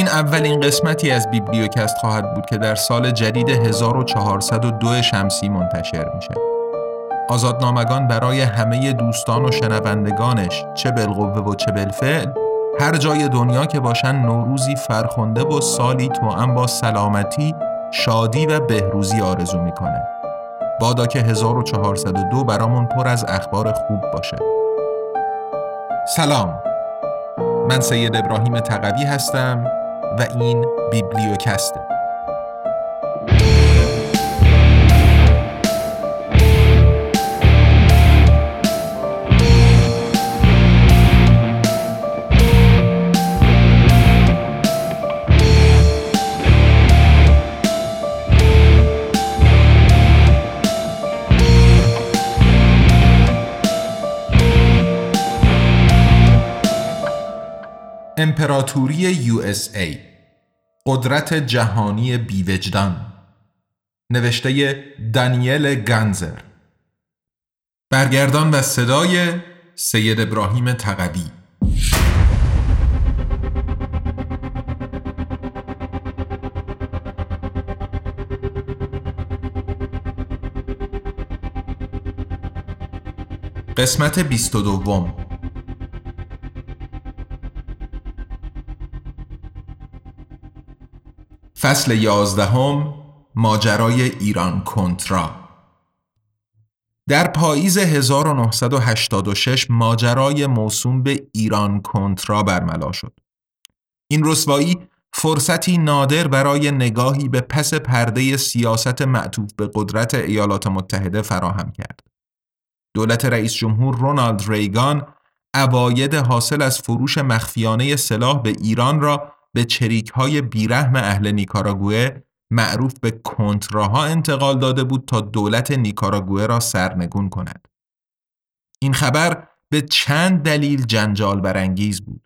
این اولین قسمتی از بیبلیوکست خواهد بود که در سال جدید 1402 شمسی منتشر میشه. آزادنامگان برای همه دوستان و شنوندگانش چه بالقوه و چه بالفعل هر جای دنیا که باشن نوروزی فرخنده و سالی توأم با سلامتی، شادی و بهروزی آرزو می‌کنه. بادا که 1402 برامون پر از اخبار خوب باشه. سلام من سید ابراهیم تقوی هستم و این بیبلیوکسته. امپراتوری ای. قدرت جهانی بیوجدان. نوشته دانیل گنزر برگردان و صدای سید ابراهیم تقوی. قسمت 22 فصل یازدهم ماجرای ایران کنترا در پاییز 1986 ماجرای موسوم به ایران کنترا برملا شد. این رسوایی فرصتی نادر برای نگاهی به پس پرده سیاست معطوف به قدرت ایالات متحده فراهم کرد. دولت رئیس جمهور رونالد ریگان اواید حاصل از فروش مخفیانه سلاح به ایران را به چریک های بیرحم اهل نیکاراگوه معروف به کنتراها انتقال داده بود تا دولت نیکاراگوه را سرنگون کند. این خبر به چند دلیل جنجال برانگیز بود.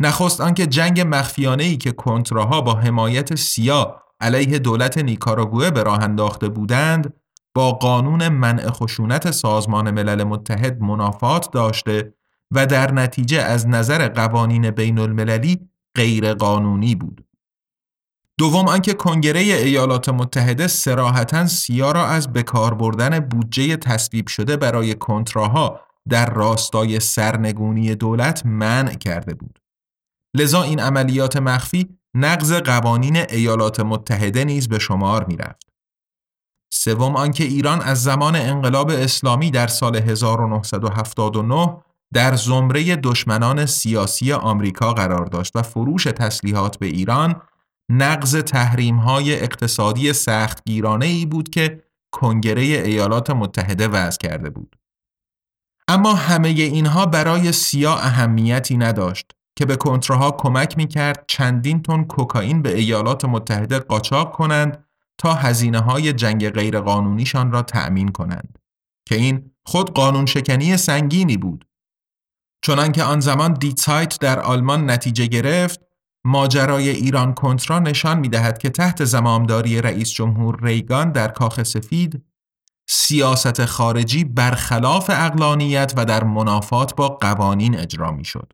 نخست آنکه جنگ مخفیانه ای که کنتراها با حمایت سیا علیه دولت نیکاراگوه به راه انداخته بودند با قانون منع خشونت سازمان ملل متحد منافات داشته و در نتیجه از نظر قوانین بین المللی غیر قانونی بود. دوم آنکه کنگره ایالات متحده سراحتا سیا را از بکار بردن بودجه تصویب شده برای کنتراها در راستای سرنگونی دولت منع کرده بود. لذا این عملیات مخفی نقض قوانین ایالات متحده نیز به شمار می رفت. سوم آنکه ایران از زمان انقلاب اسلامی در سال 1979 در زمره دشمنان سیاسی آمریکا قرار داشت و فروش تسلیحات به ایران نقض تحریم های اقتصادی سختگیرانه ای بود که کنگره ایالات متحده وضع کرده بود. اما همه اینها برای سیا اهمیتی نداشت که به کنترها کمک می کرد چندین تن کوکائین به ایالات متحده قاچاق کنند تا هزینه های جنگ غیرقانونیشان را تأمین کنند که این خود قانون شکنی سنگینی بود چنانکه آن زمان دیتسایت در آلمان نتیجه گرفت ماجرای ایران کنترا نشان می دهد که تحت زمامداری رئیس جمهور ریگان در کاخ سفید سیاست خارجی برخلاف اقلانیت و در منافات با قوانین اجرا می شد.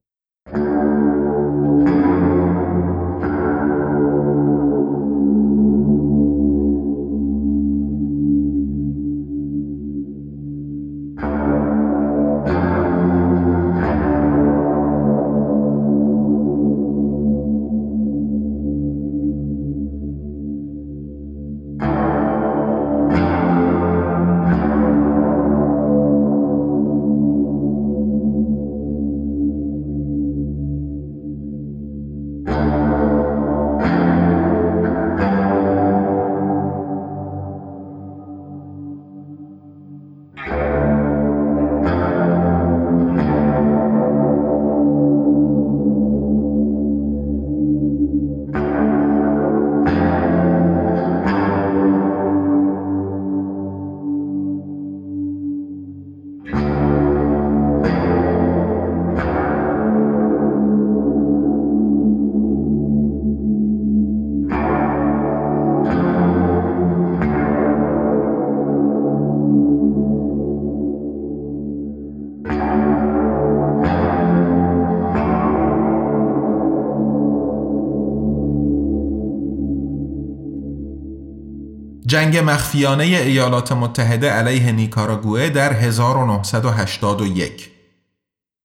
جنگ مخفیانه ایالات متحده علیه نیکاراگوئه در 1981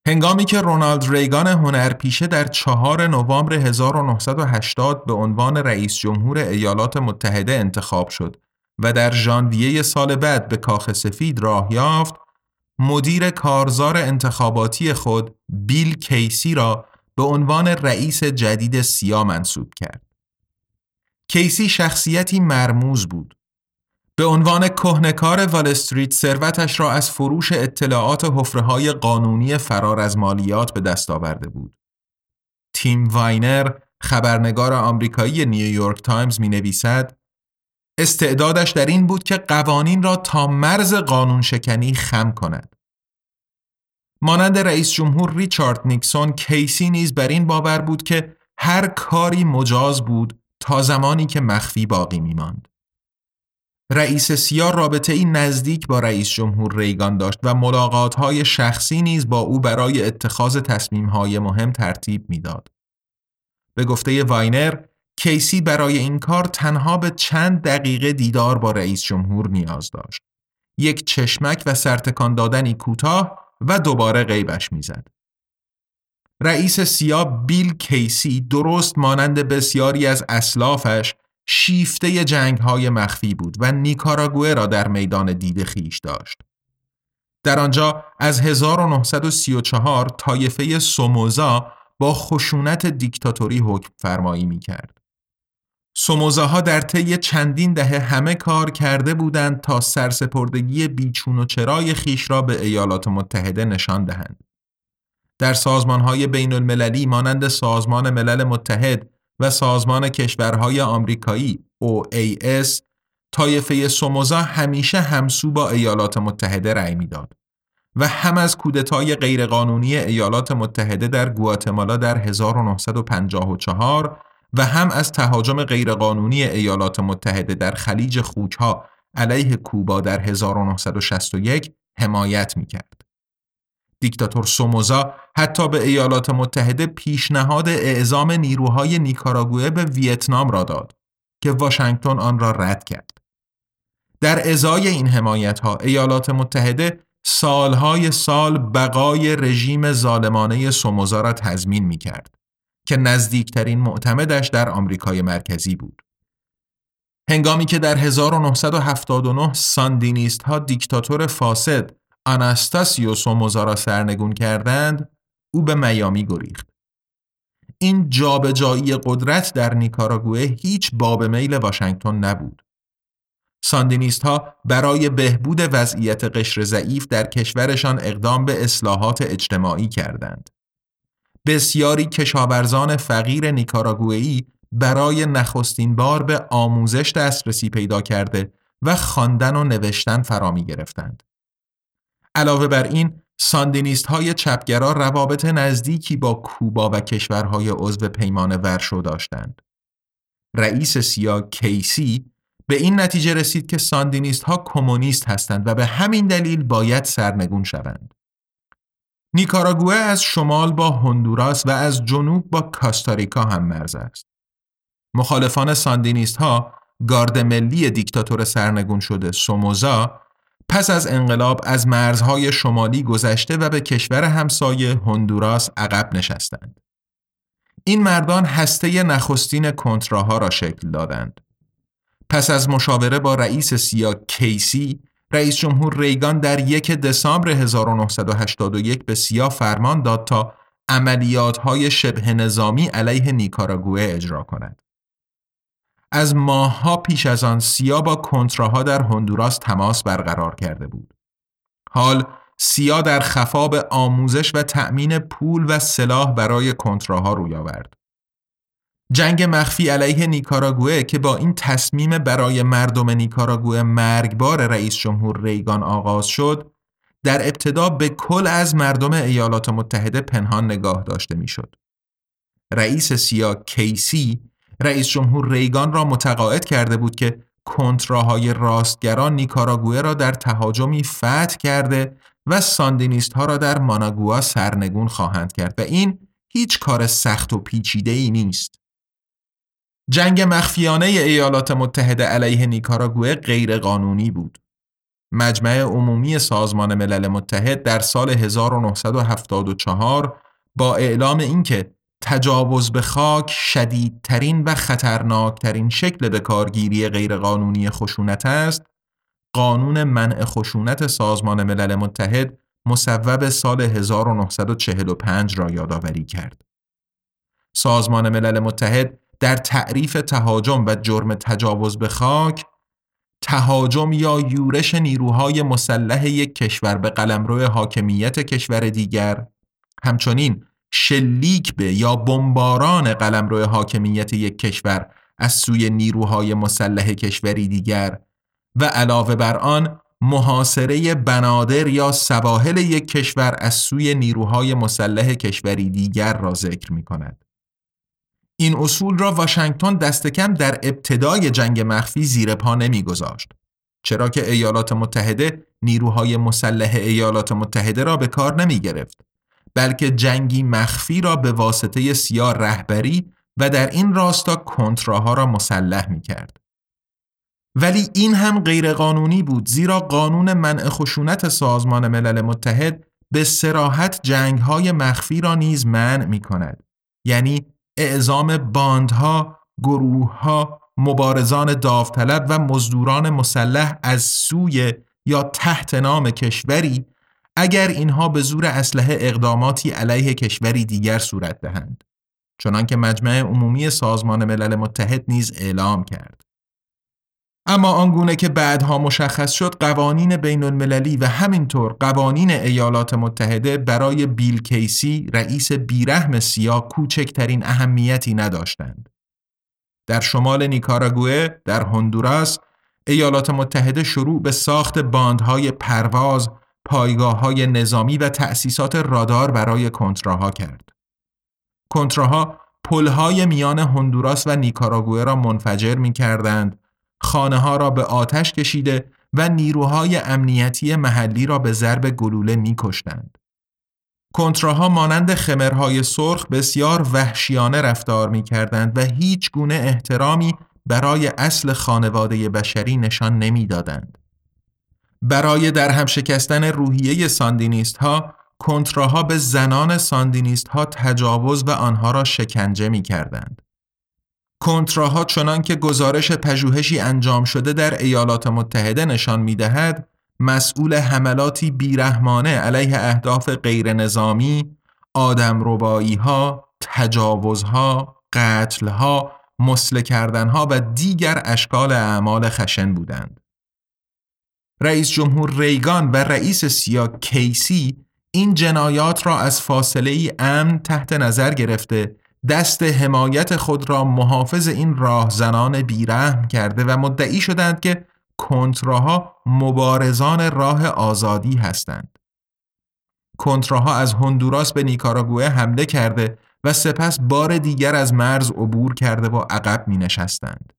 هنگامی که رونالد ریگان هنرپیشه در چهار نوامبر 1980 به عنوان رئیس جمهور ایالات متحده انتخاب شد و در ژانویه سال بعد به کاخ سفید راه یافت مدیر کارزار انتخاباتی خود بیل کیسی را به عنوان رئیس جدید سیا منصوب کرد. کیسی شخصیتی مرموز بود. به عنوان کهنه‌کار وال استریت ثروتش را از فروش اطلاعات حفره قانونی فرار از مالیات به دست آورده بود. تیم وینر خبرنگار آمریکایی نیویورک تایمز می نویسد استعدادش در این بود که قوانین را تا مرز قانون شکنی خم کند. مانند رئیس جمهور ریچارد نیکسون کیسی نیز بر این باور بود که هر کاری مجاز بود تا زمانی که مخفی باقی می ماند. رئیس سیا رابطه ای نزدیک با رئیس جمهور ریگان داشت و ملاقات شخصی نیز با او برای اتخاذ تصمیم های مهم ترتیب می‌داد. به گفته واینر کیسی برای این کار تنها به چند دقیقه دیدار با رئیس جمهور نیاز داشت. یک چشمک و سرتکان دادنی کوتاه و دوباره غیبش می‌زد. رئیس سیا بیل کیسی درست مانند بسیاری از اسلافش شیفته جنگ های مخفی بود و نیکاراگوه را در میدان دید خیش داشت. در آنجا از 1934 طایفه سوموزا با خشونت دیکتاتوری حکم فرمایی می کرد. سوموزاها در طی چندین دهه همه کار کرده بودند تا سرسپردگی بیچون و چرای خیش را به ایالات متحده نشان دهند. در سازمانهای بین المللی مانند سازمان ملل متحد و سازمان کشورهای آمریکایی OAS طایفه سوموزا همیشه همسو با ایالات متحده رأی می‌داد و هم از کودتای غیرقانونی ایالات متحده در گواتمالا در 1954 و هم از تهاجم غیرقانونی ایالات متحده در خلیج خوکها علیه کوبا در 1961 حمایت می کرد. دیکتاتور سوموزا حتی به ایالات متحده پیشنهاد اعزام نیروهای نیکاراگوئه به ویتنام را داد که واشنگتن آن را رد کرد. در ازای این حمایت ها ایالات متحده سالهای سال بقای رژیم ظالمانه سوموزا را تضمین می کرد که نزدیکترین معتمدش در آمریکای مرکزی بود. هنگامی که در 1979 ساندینیست ها دیکتاتور فاسد آناستاسیو سوموزا را سرنگون کردند او به میامی گریخت این جابجایی قدرت در نیکاراگوه هیچ باب میل واشنگتن نبود ساندینیست ها برای بهبود وضعیت قشر ضعیف در کشورشان اقدام به اصلاحات اجتماعی کردند. بسیاری کشاورزان فقیر نیکاراگوئی برای نخستین بار به آموزش دسترسی پیدا کرده و خواندن و نوشتن فرا می گرفتند. علاوه بر این ساندینیست های چپگرا روابط نزدیکی با کوبا و کشورهای عضو پیمان ورشو داشتند. رئیس سیا کیسی به این نتیجه رسید که ساندینیست ها کمونیست هستند و به همین دلیل باید سرنگون شوند. نیکاراگوه از شمال با هندوراس و از جنوب با کاستاریکا هم مرز است. مخالفان ساندینیست ها گارد ملی دیکتاتور سرنگون شده سوموزا پس از انقلاب از مرزهای شمالی گذشته و به کشور همسایه هندوراس عقب نشستند. این مردان هسته نخستین کنتراها را شکل دادند. پس از مشاوره با رئیس سیا کیسی، رئیس جمهور ریگان در یک دسامبر 1981 به سیا فرمان داد تا عملیات های شبه نظامی علیه نیکاراگوه اجرا کند. از ماهها پیش از آن سیا با کنتراها در هندوراس تماس برقرار کرده بود. حال سیا در خفا به آموزش و تأمین پول و سلاح برای کنتراها روی آورد. جنگ مخفی علیه نیکاراگوه که با این تصمیم برای مردم نیکاراگوه مرگبار رئیس جمهور ریگان آغاز شد، در ابتدا به کل از مردم ایالات متحده پنهان نگاه داشته می‌شد. رئیس سیا کیسی رئیس جمهور ریگان را متقاعد کرده بود که کنتراهای راستگران نیکاراگوه را در تهاجمی فتح کرده و ساندینیست ها را در ماناگوا سرنگون خواهند کرد و این هیچ کار سخت و پیچیده ای نیست. جنگ مخفیانه ایالات متحده علیه نیکاراگوه غیرقانونی بود. مجمع عمومی سازمان ملل متحد در سال 1974 با اعلام اینکه تجاوز به خاک شدیدترین و خطرناکترین شکل به کارگیری غیرقانونی خشونت است قانون منع خشونت سازمان ملل متحد مصوب سال 1945 را یادآوری کرد. سازمان ملل متحد در تعریف تهاجم و جرم تجاوز به خاک تهاجم یا یورش نیروهای مسلح یک کشور به قلمرو حاکمیت کشور دیگر همچنین شلیک به یا بمباران قلمرو حاکمیت یک کشور از سوی نیروهای مسلح کشوری دیگر و علاوه بر آن محاصره بنادر یا سواحل یک کشور از سوی نیروهای مسلح کشوری دیگر را ذکر می کند. این اصول را واشنگتن دست کم در ابتدای جنگ مخفی زیر پا نمیگذاشت چرا که ایالات متحده نیروهای مسلح ایالات متحده را به کار نمی گرفت بلکه جنگی مخفی را به واسطه سیاه رهبری و در این راستا کنتراها را مسلح می کرد. ولی این هم غیرقانونی بود زیرا قانون منع خشونت سازمان ملل متحد به سراحت جنگ های مخفی را نیز منع می کند. یعنی اعزام باندها، گروهها، مبارزان داوطلب و مزدوران مسلح از سوی یا تحت نام کشوری اگر اینها به زور اسلحه اقداماتی علیه کشوری دیگر صورت دهند چنانکه مجمع عمومی سازمان ملل متحد نیز اعلام کرد اما آنگونه که بعدها مشخص شد قوانین بین المللی و همینطور قوانین ایالات متحده برای بیل کیسی رئیس بیرحم سیا کوچکترین اهمیتی نداشتند. در شمال نیکاراگوه در هندوراس ایالات متحده شروع به ساخت باندهای پرواز، پایگاه های نظامی و تأسیسات رادار برای کنتراها کرد. کنتراها پلهای میان هندوراس و نیکاراگوه را منفجر می کردند خانه ها را به آتش کشیده و نیروهای امنیتی محلی را به ضرب گلوله می کشتند. کنتراها مانند خمرهای سرخ بسیار وحشیانه رفتار می کردند و هیچ گونه احترامی برای اصل خانواده بشری نشان نمی دادند. برای در هم شکستن روحیه ساندینیست ها کنتراها به زنان ساندینیست ها تجاوز و آنها را شکنجه می کردند. کنتراها چنان که گزارش پژوهشی انجام شده در ایالات متحده نشان می دهد مسئول حملاتی بیرحمانه علیه اهداف غیر نظامی، آدم ربایی ها، تجاوزها، قتلها، مسله کردنها و دیگر اشکال اعمال خشن بودند. رئیس جمهور ریگان و رئیس سیا کیسی این جنایات را از فاصله ای امن تحت نظر گرفته دست حمایت خود را محافظ این راهزنان بیرحم کرده و مدعی شدند که کنتراها مبارزان راه آزادی هستند. کنتراها از هندوراس به نیکاراگوه حمله کرده و سپس بار دیگر از مرز عبور کرده و عقب می نشستند.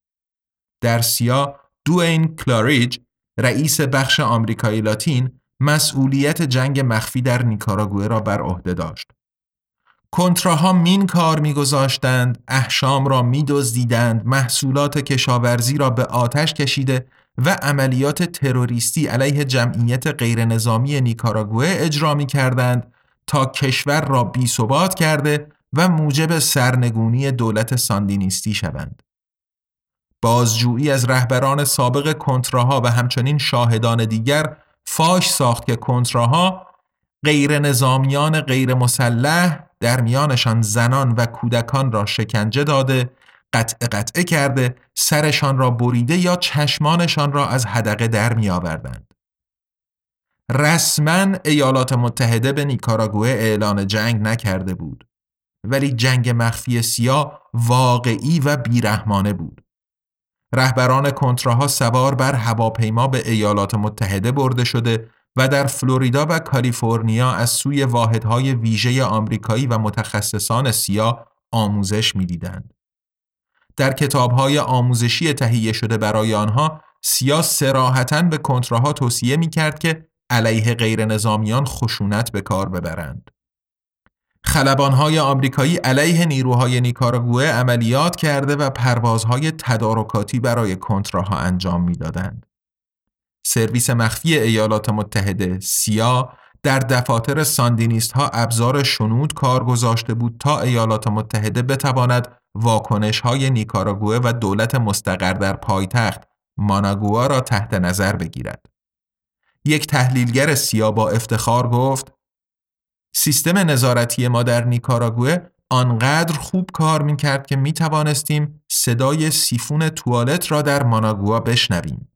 در سیا دوین کلاریج رئیس بخش آمریکایی لاتین مسئولیت جنگ مخفی در نیکاراگوه را بر عهده داشت. کنتراها مین کار میگذاشتند احشام را میدزدیدند محصولات کشاورزی را به آتش کشیده و عملیات تروریستی علیه جمعیت غیرنظامی نیکاراگوه اجرا می کردند تا کشور را بی کرده و موجب سرنگونی دولت ساندینیستی شوند. بازجویی از رهبران سابق کنتراها و همچنین شاهدان دیگر فاش ساخت که کنتراها غیر نظامیان غیر مسلح در میانشان زنان و کودکان را شکنجه داده قطع قطعه کرده سرشان را بریده یا چشمانشان را از حدقه در می آوردند. رسما ایالات متحده به نیکاراگوه اعلان جنگ نکرده بود ولی جنگ مخفی سیا واقعی و بیرحمانه بود. رهبران کنتراها سوار بر هواپیما به ایالات متحده برده شده و در فلوریدا و کالیفرنیا از سوی واحدهای ویژه آمریکایی و متخصصان سیا آموزش می‌دیدند. در کتابهای آموزشی تهیه شده برای آنها سیا سراحتا به کنتراها توصیه می کرد که علیه غیر نظامیان خشونت به کار ببرند. خلبانهای آمریکایی علیه نیروهای نیکاراگوه عملیات کرده و پروازهای تدارکاتی برای کنتراها انجام می‌دادند. سرویس مخفی ایالات متحده سیا در دفاتر ساندینیست ها ابزار شنود کار گذاشته بود تا ایالات متحده بتواند واکنش های نیکاراگوه و دولت مستقر در پایتخت ماناگوا را تحت نظر بگیرد. یک تحلیلگر سیا با افتخار گفت سیستم نظارتی ما در نیکاراگوه آنقدر خوب کار می کرد که می توانستیم صدای سیفون توالت را در ماناگوا بشنویم.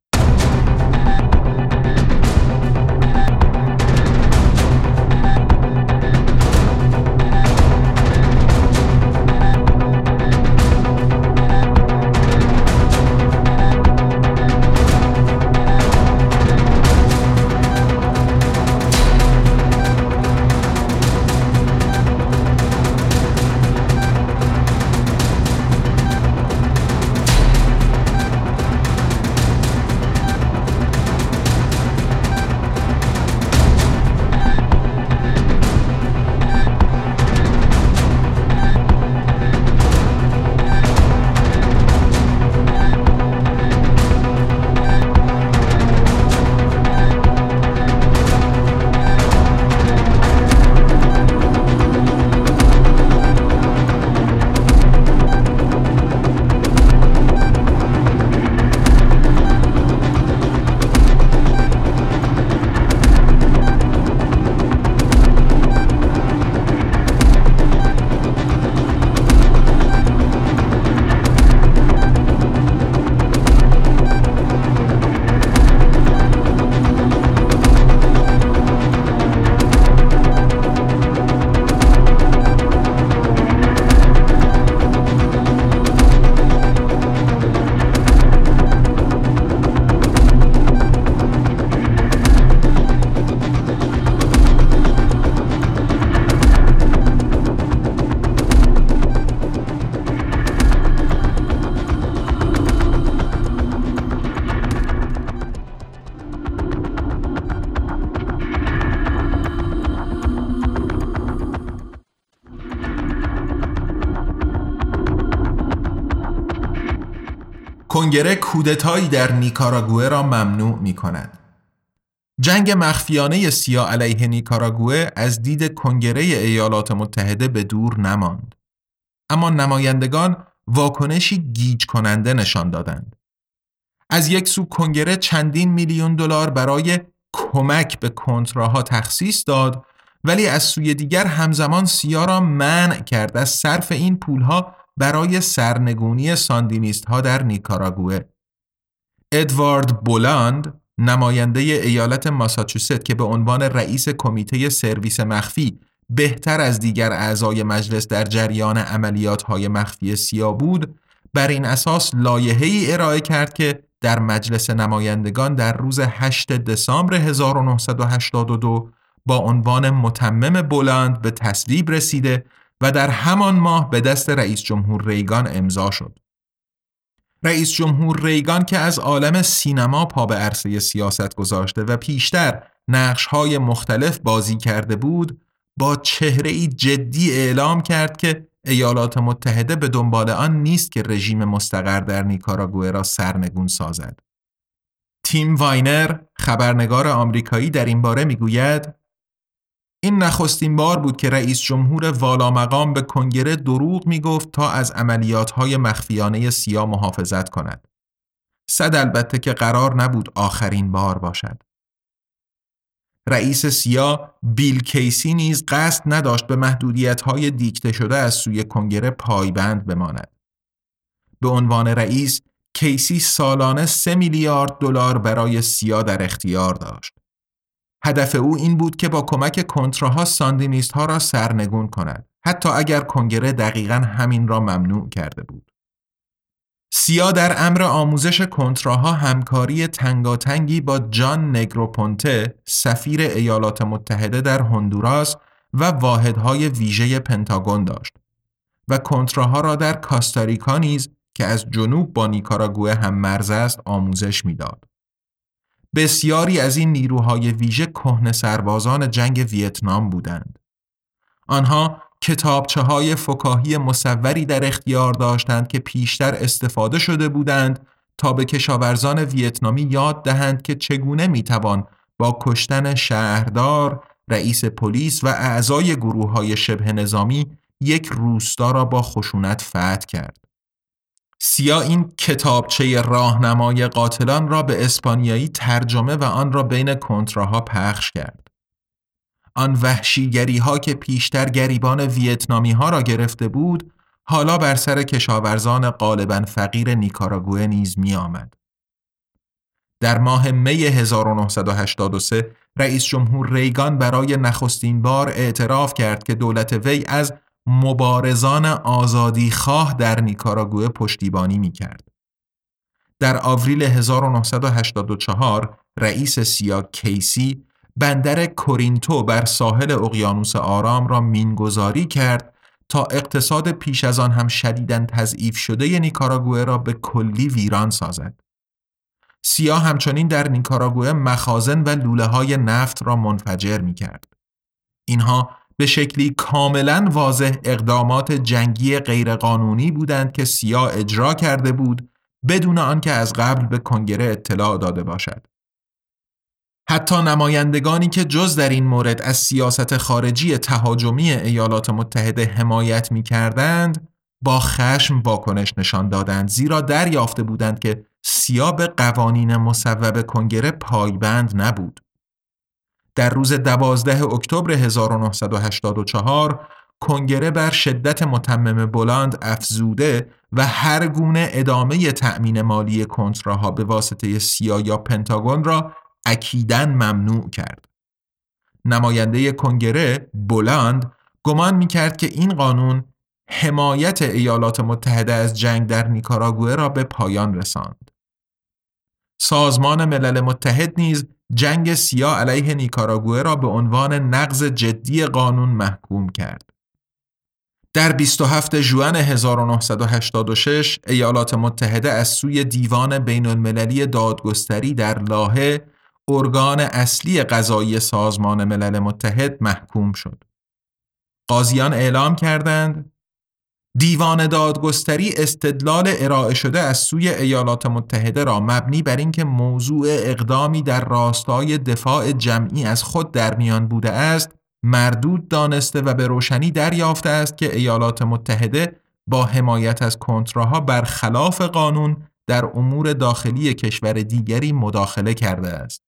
کنگره کودتایی در نیکاراگوه را ممنوع می کند. جنگ مخفیانه سیا علیه نیکاراگوه از دید کنگره ایالات متحده به دور نماند. اما نمایندگان واکنشی گیج کننده نشان دادند. از یک سو کنگره چندین میلیون دلار برای کمک به کنتراها تخصیص داد ولی از سوی دیگر همزمان سیا را منع کرد از صرف این پولها برای سرنگونی ساندینیست ها در نیکاراگوه. ادوارد بولاند نماینده ایالت ماساچوست که به عنوان رئیس کمیته سرویس مخفی بهتر از دیگر اعضای مجلس در جریان عملیات های مخفی سیا بود بر این اساس لایحه ای ارائه کرد که در مجلس نمایندگان در روز 8 دسامبر 1982 با عنوان متمم بلند به تصویب رسیده و در همان ماه به دست رئیس جمهور ریگان امضا شد. رئیس جمهور ریگان که از عالم سینما پا به عرصه سیاست گذاشته و پیشتر های مختلف بازی کرده بود با چهره ای جدی اعلام کرد که ایالات متحده به دنبال آن نیست که رژیم مستقر در نیکاراگوه را سرنگون سازد. تیم واینر خبرنگار آمریکایی در این باره می‌گوید این نخستین بار بود که رئیس جمهور والا مقام به کنگره دروغ می گفت تا از عملیات های مخفیانه سیا محافظت کند. صد البته که قرار نبود آخرین بار باشد. رئیس سیا بیل کیسی نیز قصد نداشت به محدودیت های دیکته شده از سوی کنگره پایبند بماند. به عنوان رئیس کیسی سالانه سه میلیارد دلار برای سیا در اختیار داشت. هدف او این بود که با کمک کنتراها ساندینیست ها را سرنگون کند حتی اگر کنگره دقیقا همین را ممنوع کرده بود. سیا در امر آموزش کنتراها همکاری تنگاتنگی با جان نگروپونته سفیر ایالات متحده در هندوراس و واحدهای ویژه پنتاگون داشت و کنتراها را در کاستاریکا نیز که از جنوب با نیکاراگوه هم مرز است آموزش می‌داد. بسیاری از این نیروهای ویژه کهنه سربازان جنگ ویتنام بودند. آنها کتابچه های فکاهی مصوری در اختیار داشتند که پیشتر استفاده شده بودند تا به کشاورزان ویتنامی یاد دهند که چگونه می‌توان با کشتن شهردار، رئیس پلیس و اعضای گروه های شبه نظامی یک روستا را با خشونت فتح کرد. سیا این کتابچه راهنمای قاتلان را به اسپانیایی ترجمه و آن را بین کنتراها پخش کرد. آن وحشیگری ها که پیشتر گریبان ویتنامی ها را گرفته بود حالا بر سر کشاورزان غالبا فقیر نیکاراگوه نیز می آمد. در ماه می 1983 رئیس جمهور ریگان برای نخستین بار اعتراف کرد که دولت وی از مبارزان آزادی خواه در نیکاراگوه پشتیبانی می کرد. در آوریل 1984 رئیس سیا کیسی بندر کورینتو بر ساحل اقیانوس آرام را مینگذاری کرد تا اقتصاد پیش از آن هم شدیداً تضعیف شده نیکاراگوه را به کلی ویران سازد. سیا همچنین در نیکاراگوه مخازن و لوله های نفت را منفجر می کرد. اینها به شکلی کاملا واضح اقدامات جنگی غیرقانونی بودند که سیا اجرا کرده بود بدون آنکه از قبل به کنگره اطلاع داده باشد. حتی نمایندگانی که جز در این مورد از سیاست خارجی تهاجمی ایالات متحده حمایت می کردند با خشم واکنش نشان دادند زیرا دریافته بودند که سیا به قوانین مصوب کنگره پایبند نبود. در روز دوازده اکتبر 1984 کنگره بر شدت متمم بلند افزوده و هر گونه ادامه تأمین مالی کنتراها به واسطه سیا یا پنتاگون را اکیدن ممنوع کرد. نماینده کنگره بلند گمان می کرد که این قانون حمایت ایالات متحده از جنگ در نیکاراگوه را به پایان رساند. سازمان ملل متحد نیز جنگ سیاه علیه نیکاراگوه را به عنوان نقض جدی قانون محکوم کرد. در 27 ژوئن 1986 ایالات متحده از سوی دیوان بین المللی دادگستری در لاهه ارگان اصلی قضایی سازمان ملل متحد محکوم شد. قاضیان اعلام کردند دیوان دادگستری استدلال ارائه شده از سوی ایالات متحده را مبنی بر اینکه موضوع اقدامی در راستای دفاع جمعی از خود در میان بوده است مردود دانسته و به روشنی دریافته است که ایالات متحده با حمایت از کنتراها بر خلاف قانون در امور داخلی کشور دیگری مداخله کرده است.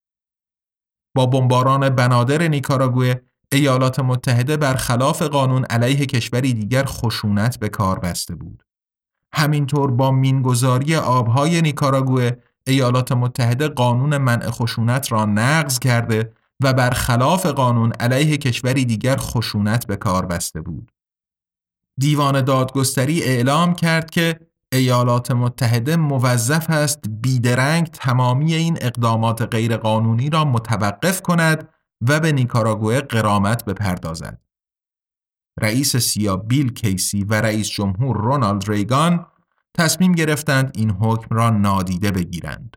با بمباران بنادر نیکاراگوه ایالات متحده برخلاف قانون علیه کشوری دیگر خشونت به کار بسته بود. همینطور با مینگذاری آبهای نیکاراگوه ایالات متحده قانون منع خشونت را نقض کرده و برخلاف قانون علیه کشوری دیگر خشونت به کار بسته بود. دیوان دادگستری اعلام کرد که ایالات متحده موظف است بیدرنگ تمامی این اقدامات غیرقانونی را متوقف کند و به نیکاراگوه قرامت بپردازد. رئیس سیا بیل کیسی و رئیس جمهور رونالد ریگان تصمیم گرفتند این حکم را نادیده بگیرند.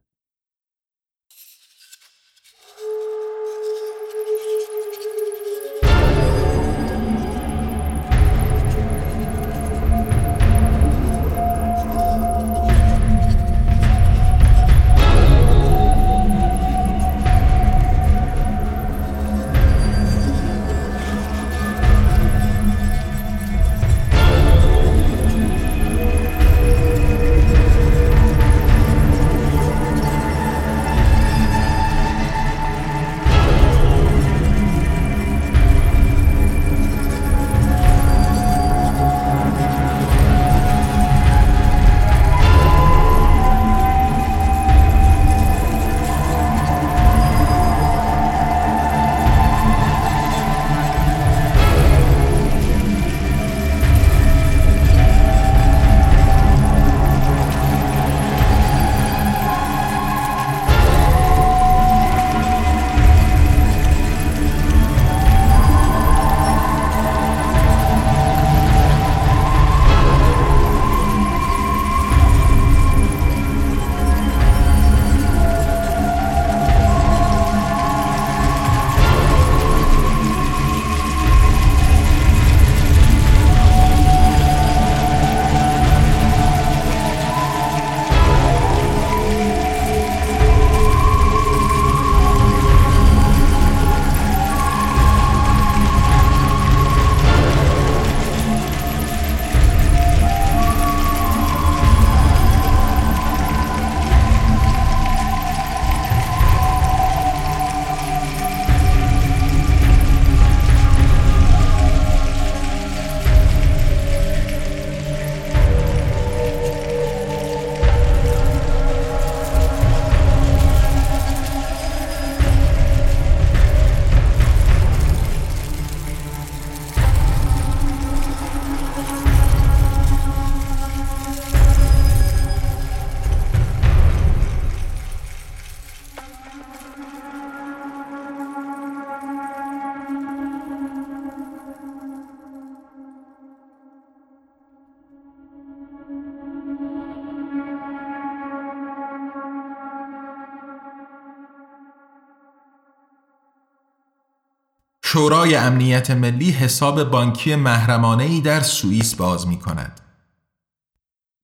شورای امنیت ملی حساب بانکی محرمانه ای در سوئیس باز می کند.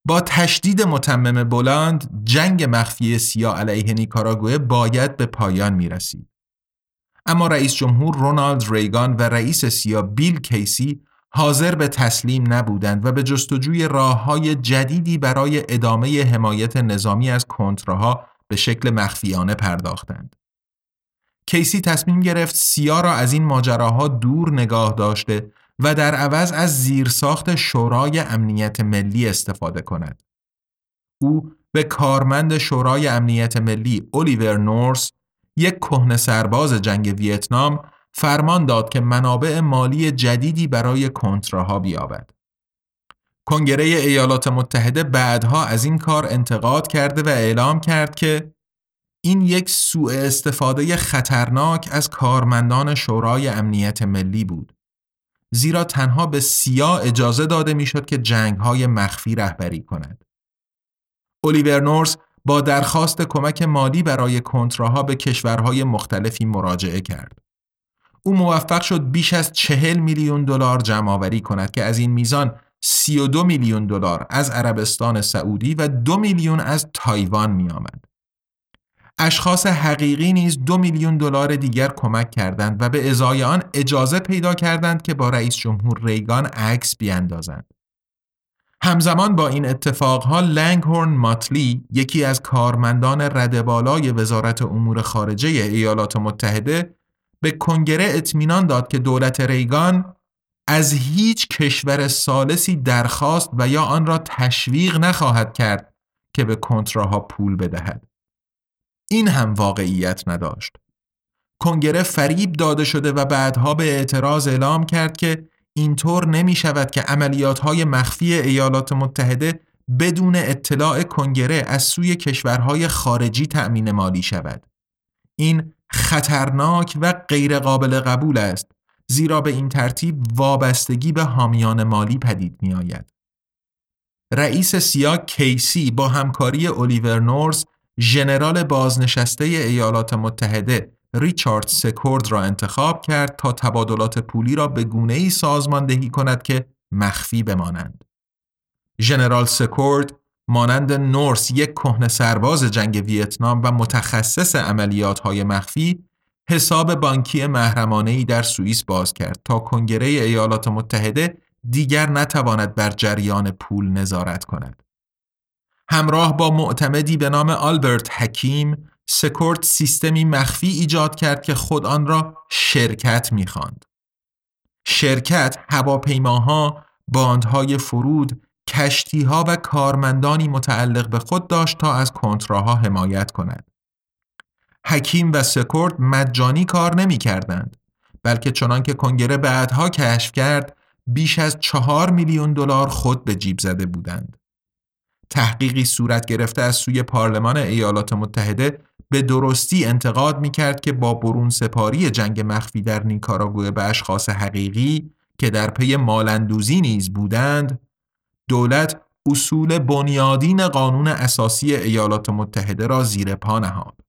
با تشدید متمم بلند جنگ مخفی سیا علیه نیکاراگوه باید به پایان می رسید. اما رئیس جمهور رونالد ریگان و رئیس سیا بیل کیسی حاضر به تسلیم نبودند و به جستجوی راه های جدیدی برای ادامه حمایت نظامی از کنترها به شکل مخفیانه پرداختند. کیسی تصمیم گرفت سیا را از این ماجراها دور نگاه داشته و در عوض از زیرساخت شورای امنیت ملی استفاده کند. او به کارمند شورای امنیت ملی الیور نورس یک کهنه سرباز جنگ ویتنام فرمان داد که منابع مالی جدیدی برای کنتراها بیابد. کنگره ایالات متحده بعدها از این کار انتقاد کرده و اعلام کرد که این یک سوء استفاده خطرناک از کارمندان شورای امنیت ملی بود. زیرا تنها به سیا اجازه داده می‌شد که جنگهای مخفی رهبری کند. الیور نورس با درخواست کمک مالی برای کنتراها به کشورهای مختلفی مراجعه کرد. او موفق شد بیش از چهل میلیون دلار جمع آوری کند که از این میزان 32 میلیون دلار از عربستان سعودی و دو میلیون از تایوان می آمد. اشخاص حقیقی نیز دو میلیون دلار دیگر کمک کردند و به ازای آن اجازه پیدا کردند که با رئیس جمهور ریگان عکس بیاندازند. همزمان با این اتفاقها لنگهورن ماتلی یکی از کارمندان ردبالای وزارت امور خارجه ایالات متحده به کنگره اطمینان داد که دولت ریگان از هیچ کشور سالسی درخواست و یا آن را تشویق نخواهد کرد که به کنتراها پول بدهد. این هم واقعیت نداشت. کنگره فریب داده شده و بعدها به اعتراض اعلام کرد که اینطور نمی شود که عملیات های مخفی ایالات متحده بدون اطلاع کنگره از سوی کشورهای خارجی تأمین مالی شود. این خطرناک و غیرقابل قبول است زیرا به این ترتیب وابستگی به حامیان مالی پدید می آید. رئیس سیا کیسی با همکاری الیور نورس ژنرال بازنشسته ایالات متحده ریچارد سکورد را انتخاب کرد تا تبادلات پولی را به گونه ای سازماندهی کند که مخفی بمانند. ژنرال سکورد مانند نورس یک کهنه سرباز جنگ ویتنام و متخصص عملیات های مخفی حساب بانکی محرمانه ای در سوئیس باز کرد تا کنگره ایالات متحده دیگر نتواند بر جریان پول نظارت کند. همراه با معتمدی به نام آلبرت حکیم سکورت سیستمی مخفی ایجاد کرد که خود آن را شرکت می‌خواند. شرکت هواپیماها، باندهای فرود، کشتیها و کارمندانی متعلق به خود داشت تا از کنتراها حمایت کند. حکیم و سکورت مجانی کار نمی کردند بلکه چنان که کنگره بعدها کشف کرد بیش از چهار میلیون دلار خود به جیب زده بودند. تحقیقی صورت گرفته از سوی پارلمان ایالات متحده به درستی انتقاد می کرد که با برون سپاری جنگ مخفی در نیکاراگوه به اشخاص حقیقی که در پی مالندوزی نیز بودند دولت اصول بنیادین قانون اساسی ایالات متحده را زیر پا نهاد.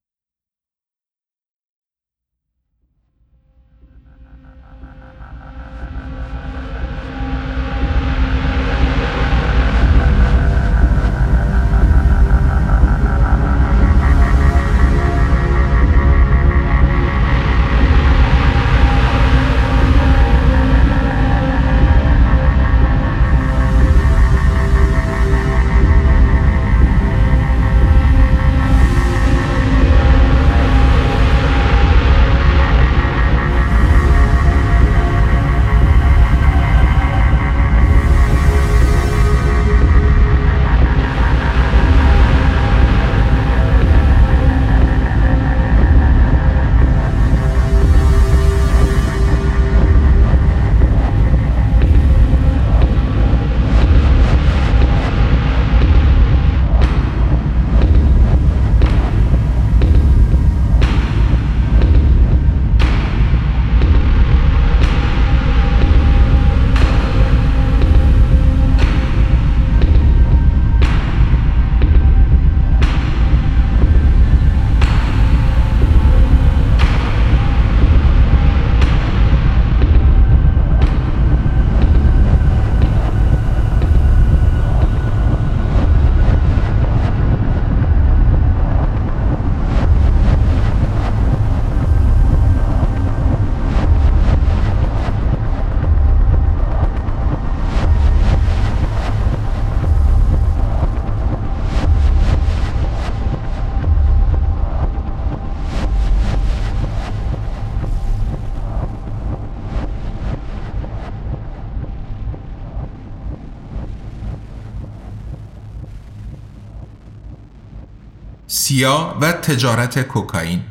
و تجارت کوکائین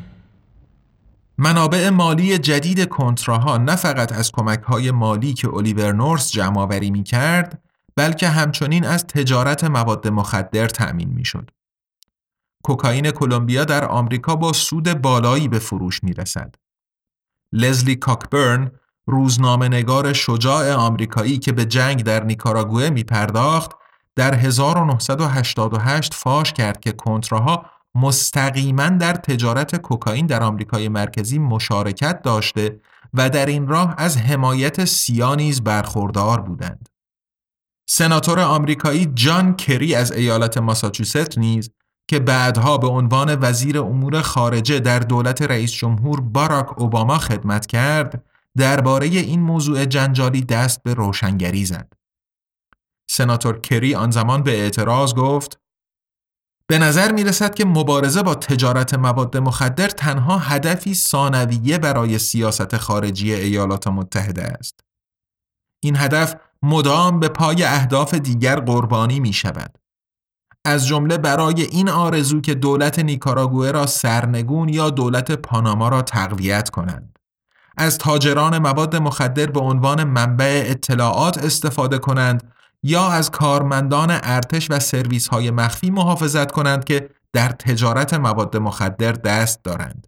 منابع مالی جدید کنتراها نه فقط از کمکهای مالی که الیور نورس جمع آوری می کرد بلکه همچنین از تجارت مواد مخدر تأمین می شد. کوکائین کلمبیا در آمریکا با سود بالایی به فروش می رسد. لزلی کاکبرن روزنامه نگار شجاع آمریکایی که به جنگ در نیکاراگوه می پرداخت در 1988 فاش کرد که کنتراها مستقیما در تجارت کوکائین در آمریکای مرکزی مشارکت داشته و در این راه از حمایت سیا نیز برخوردار بودند. سناتور آمریکایی جان کری از ایالت ماساچوست نیز که بعدها به عنوان وزیر امور خارجه در دولت رئیس جمهور باراک اوباما خدمت کرد، درباره این موضوع جنجالی دست به روشنگری زد. سناتور کری آن زمان به اعتراض گفت به نظر می رسد که مبارزه با تجارت مواد مخدر تنها هدفی ثانویه برای سیاست خارجی ایالات متحده است. این هدف مدام به پای اهداف دیگر قربانی می شود. از جمله برای این آرزو که دولت نیکاراگوه را سرنگون یا دولت پاناما را تقویت کنند. از تاجران مواد مخدر به عنوان منبع اطلاعات استفاده کنند یا از کارمندان ارتش و سرویس های مخفی محافظت کنند که در تجارت مواد مخدر دست دارند.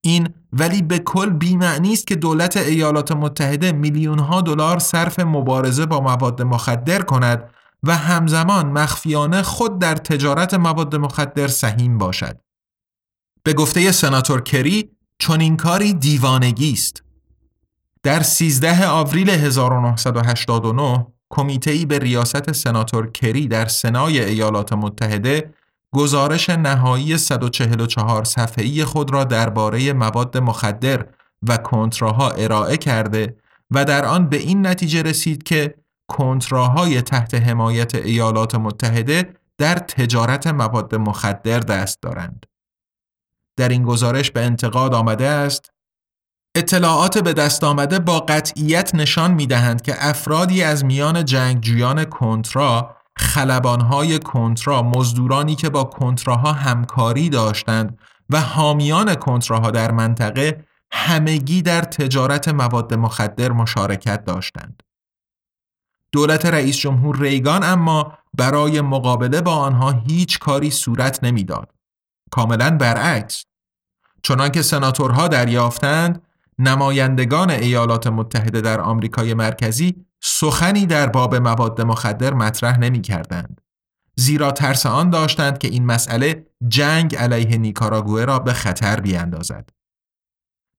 این ولی به کل بیمعنی است که دولت ایالات متحده میلیون ها دلار صرف مبارزه با مواد مخدر کند و همزمان مخفیانه خود در تجارت مواد مخدر سهیم باشد. به گفته سناتور کری چون این کاری دیوانگی است. در 13 آوریل 1989 کمیته به ریاست سناتور کری در سنای ایالات متحده گزارش نهایی 144 صفحه‌ای خود را درباره مواد مخدر و کنتراها ارائه کرده و در آن به این نتیجه رسید که کنتراهای تحت حمایت ایالات متحده در تجارت مواد مخدر دست دارند. در این گزارش به انتقاد آمده است اطلاعات به دست آمده با قطعیت نشان می دهند که افرادی از میان جنگجویان کنترا خلبانهای کنترا مزدورانی که با کنتراها همکاری داشتند و حامیان کنتراها در منطقه همگی در تجارت مواد مخدر مشارکت داشتند. دولت رئیس جمهور ریگان اما برای مقابله با آنها هیچ کاری صورت نمی‌داد. کاملا برعکس. چنانکه سناتورها دریافتند نمایندگان ایالات متحده در آمریکای مرکزی سخنی در باب مواد مخدر مطرح نمی کردند. زیرا ترس آن داشتند که این مسئله جنگ علیه نیکاراگوه را به خطر بیاندازد.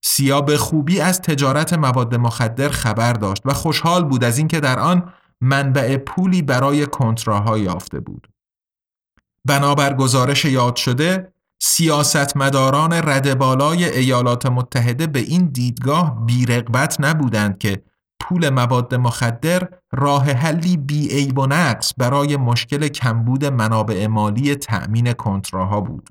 سیا به خوبی از تجارت مواد مخدر خبر داشت و خوشحال بود از اینکه در آن منبع پولی برای کنتراها یافته بود. بنابر گزارش یاد شده سیاستمداران رد بالای ایالات متحده به این دیدگاه بیرغبت نبودند که پول مواد مخدر راه حلی بی و نقص برای مشکل کمبود منابع مالی تأمین کنتراها بود.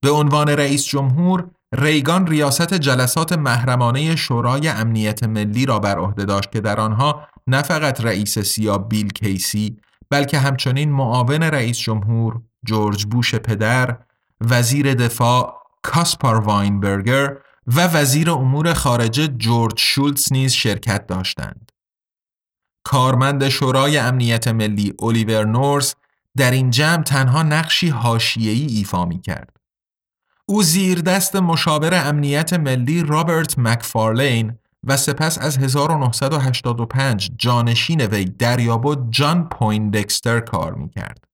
به عنوان رئیس جمهور ریگان ریاست جلسات محرمانه شورای امنیت ملی را بر عهده داشت که در آنها نه فقط رئیس سیا بیل کیسی بلکه همچنین معاون رئیس جمهور جورج بوش پدر وزیر دفاع کاسپار واینبرگر و وزیر امور خارجه جورج شولتز نیز شرکت داشتند. کارمند شورای امنیت ملی الیور نورث در این جمع تنها نقشی حاشیه‌ای ایفا می کرد. او زیر دست مشاور امنیت ملی رابرت مکفارلین و سپس از 1985 جانشین وی دریابد جان پویندکستر کار می کرد.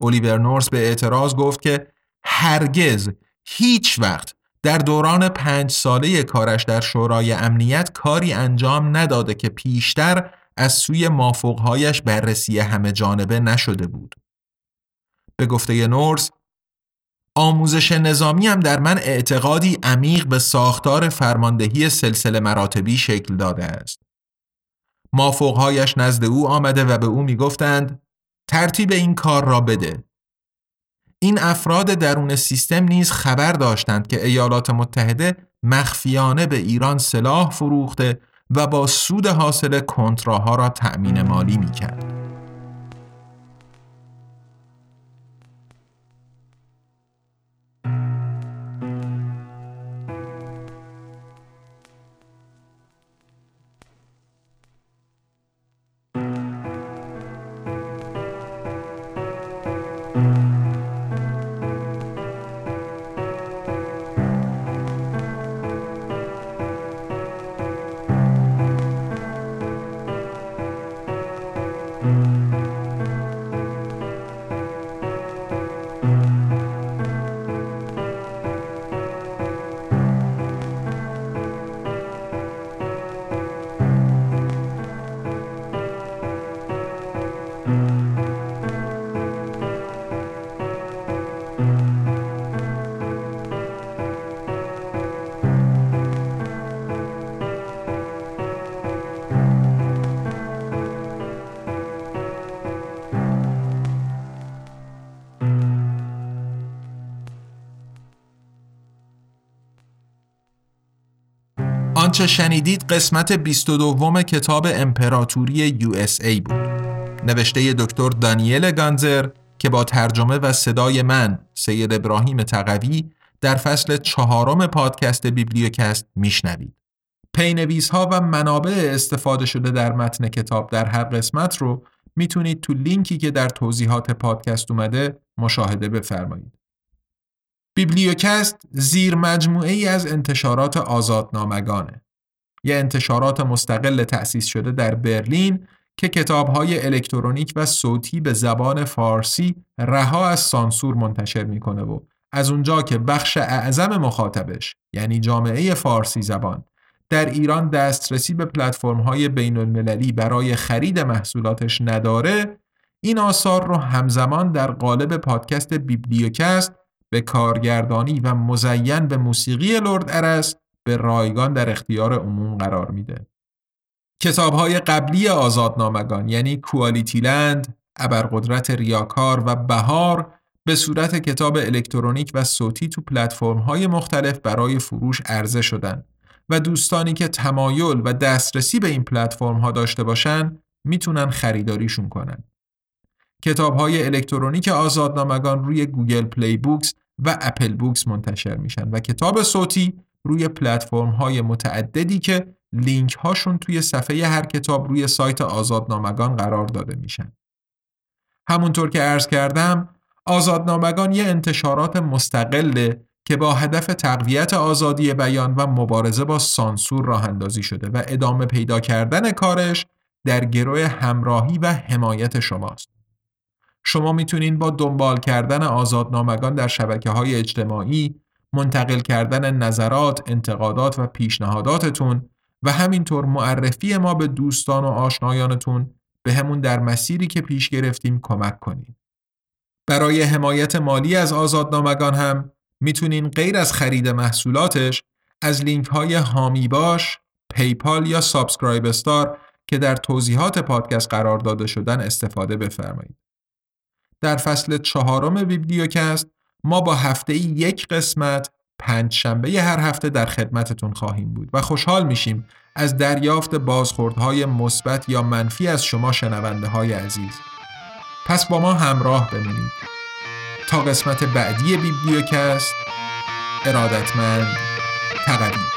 الیور نورس به اعتراض گفت که هرگز هیچ وقت در دوران پنج ساله کارش در شورای امنیت کاری انجام نداده که پیشتر از سوی مافوقهایش بررسی همه جانبه نشده بود. به گفته نورس آموزش نظامی هم در من اعتقادی عمیق به ساختار فرماندهی سلسله مراتبی شکل داده است. مافوقهایش نزد او آمده و به او می‌گفتند ترتیب این کار را بده این افراد درون سیستم نیز خبر داشتند که ایالات متحده مخفیانه به ایران سلاح فروخته و با سود حاصل کنتراها را تأمین مالی می کرد. آنچه شنیدید قسمت 22 کتاب امپراتوری USA بود نوشته دکتر دانیل گانزر که با ترجمه و صدای من سید ابراهیم تقوی در فصل چهارم پادکست بیبلیوکست میشنوید پی‌نویس ها و منابع استفاده شده در متن کتاب در هر قسمت رو می‌تونید تو لینکی که در توضیحات پادکست اومده مشاهده بفرمایید. بیبلیوکست زیر مجموعه ای از انتشارات آزادنامگانه. یه انتشارات مستقل تأسیس شده در برلین که کتابهای الکترونیک و صوتی به زبان فارسی رها از سانسور منتشر می‌کنه و از اونجا که بخش اعظم مخاطبش یعنی جامعه فارسی زبان در ایران دسترسی به پلتفرم های بین المللی برای خرید محصولاتش نداره این آثار رو همزمان در قالب پادکست بیبلیوکست به کارگردانی و مزین به موسیقی لرد ارس به رایگان در اختیار عموم قرار میده. کتاب های قبلی آزادنامگان یعنی کوالیتی لند، ابرقدرت ریاکار و بهار به صورت کتاب الکترونیک و صوتی تو پلتفرم های مختلف برای فروش عرضه شدن و دوستانی که تمایل و دسترسی به این پلتفرم ها داشته باشن می‌تونن خریداریشون کنن. کتاب های الکترونیک آزادنامگان روی Google Play Books و Apple Books منتشر میشن و کتاب صوتی روی پلتفرم های متعددی که لینک هاشون توی صفحه هر کتاب روی سایت آزادنامگان قرار داده میشن. همونطور که عرض کردم آزادنامگان یه انتشارات مستقله که با هدف تقویت آزادی بیان و مبارزه با سانسور راه اندازی شده و ادامه پیدا کردن کارش در گروه همراهی و حمایت شماست. شما می‌تونین با دنبال کردن آزادنامگان در شبکه های اجتماعی منتقل کردن نظرات، انتقادات و پیشنهاداتتون و همینطور معرفی ما به دوستان و آشنایانتون به همون در مسیری که پیش گرفتیم کمک کنید. برای حمایت مالی از آزادنامگان هم می‌تونین غیر از خرید محصولاتش از لینک های هامی باش، PayPal یا SubscribeStar که در توضیحات پادکست قرار داده شدن استفاده بفرمایید. در فصل چهارم بیبلیوکست ما با هفته یک قسمت پنج شنبه هر هفته در خدمتتون خواهیم بود و خوشحال میشیم از دریافت بازخوردهای مثبت یا منفی از شما شنونده های عزیز. پس با ما همراه بمونید. تا قسمت بعدی بیبلیوکست ارادتمند تقدیم